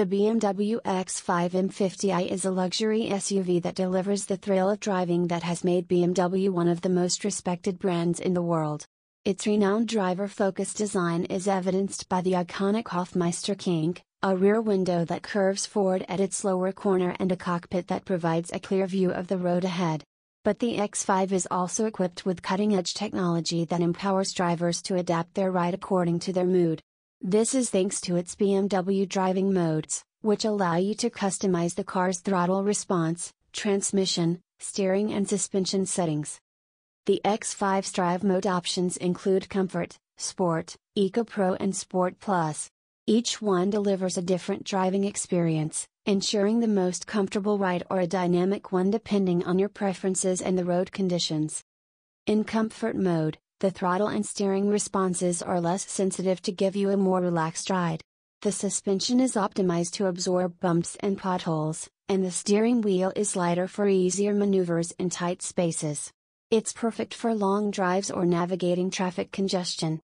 The BMW X5 M50i is a luxury SUV that delivers the thrill of driving that has made BMW one of the most respected brands in the world. Its renowned driver-focused design is evidenced by the iconic Hofmeister Kink, a rear window that curves forward at its lower corner and a cockpit that provides a clear view of the road ahead. But the X5 is also equipped with cutting-edge technology that empowers drivers to adapt their ride according to their mood. This is thanks to its BMW driving modes, which allow you to customize the car's throttle response, transmission, steering and suspension settings. The X5's drive mode options include Comfort, Sport, Eco Pro and Sport Plus. Each one delivers a different driving experience, ensuring the most comfortable ride or a dynamic one depending on your preferences and the road conditions. In Comfort mode, the throttle and steering responses are less sensitive to give you a more relaxed ride. The suspension is optimized to absorb bumps and potholes, and the steering wheel is lighter for easier maneuvers in tight spaces. It's perfect for long drives or navigating traffic congestion.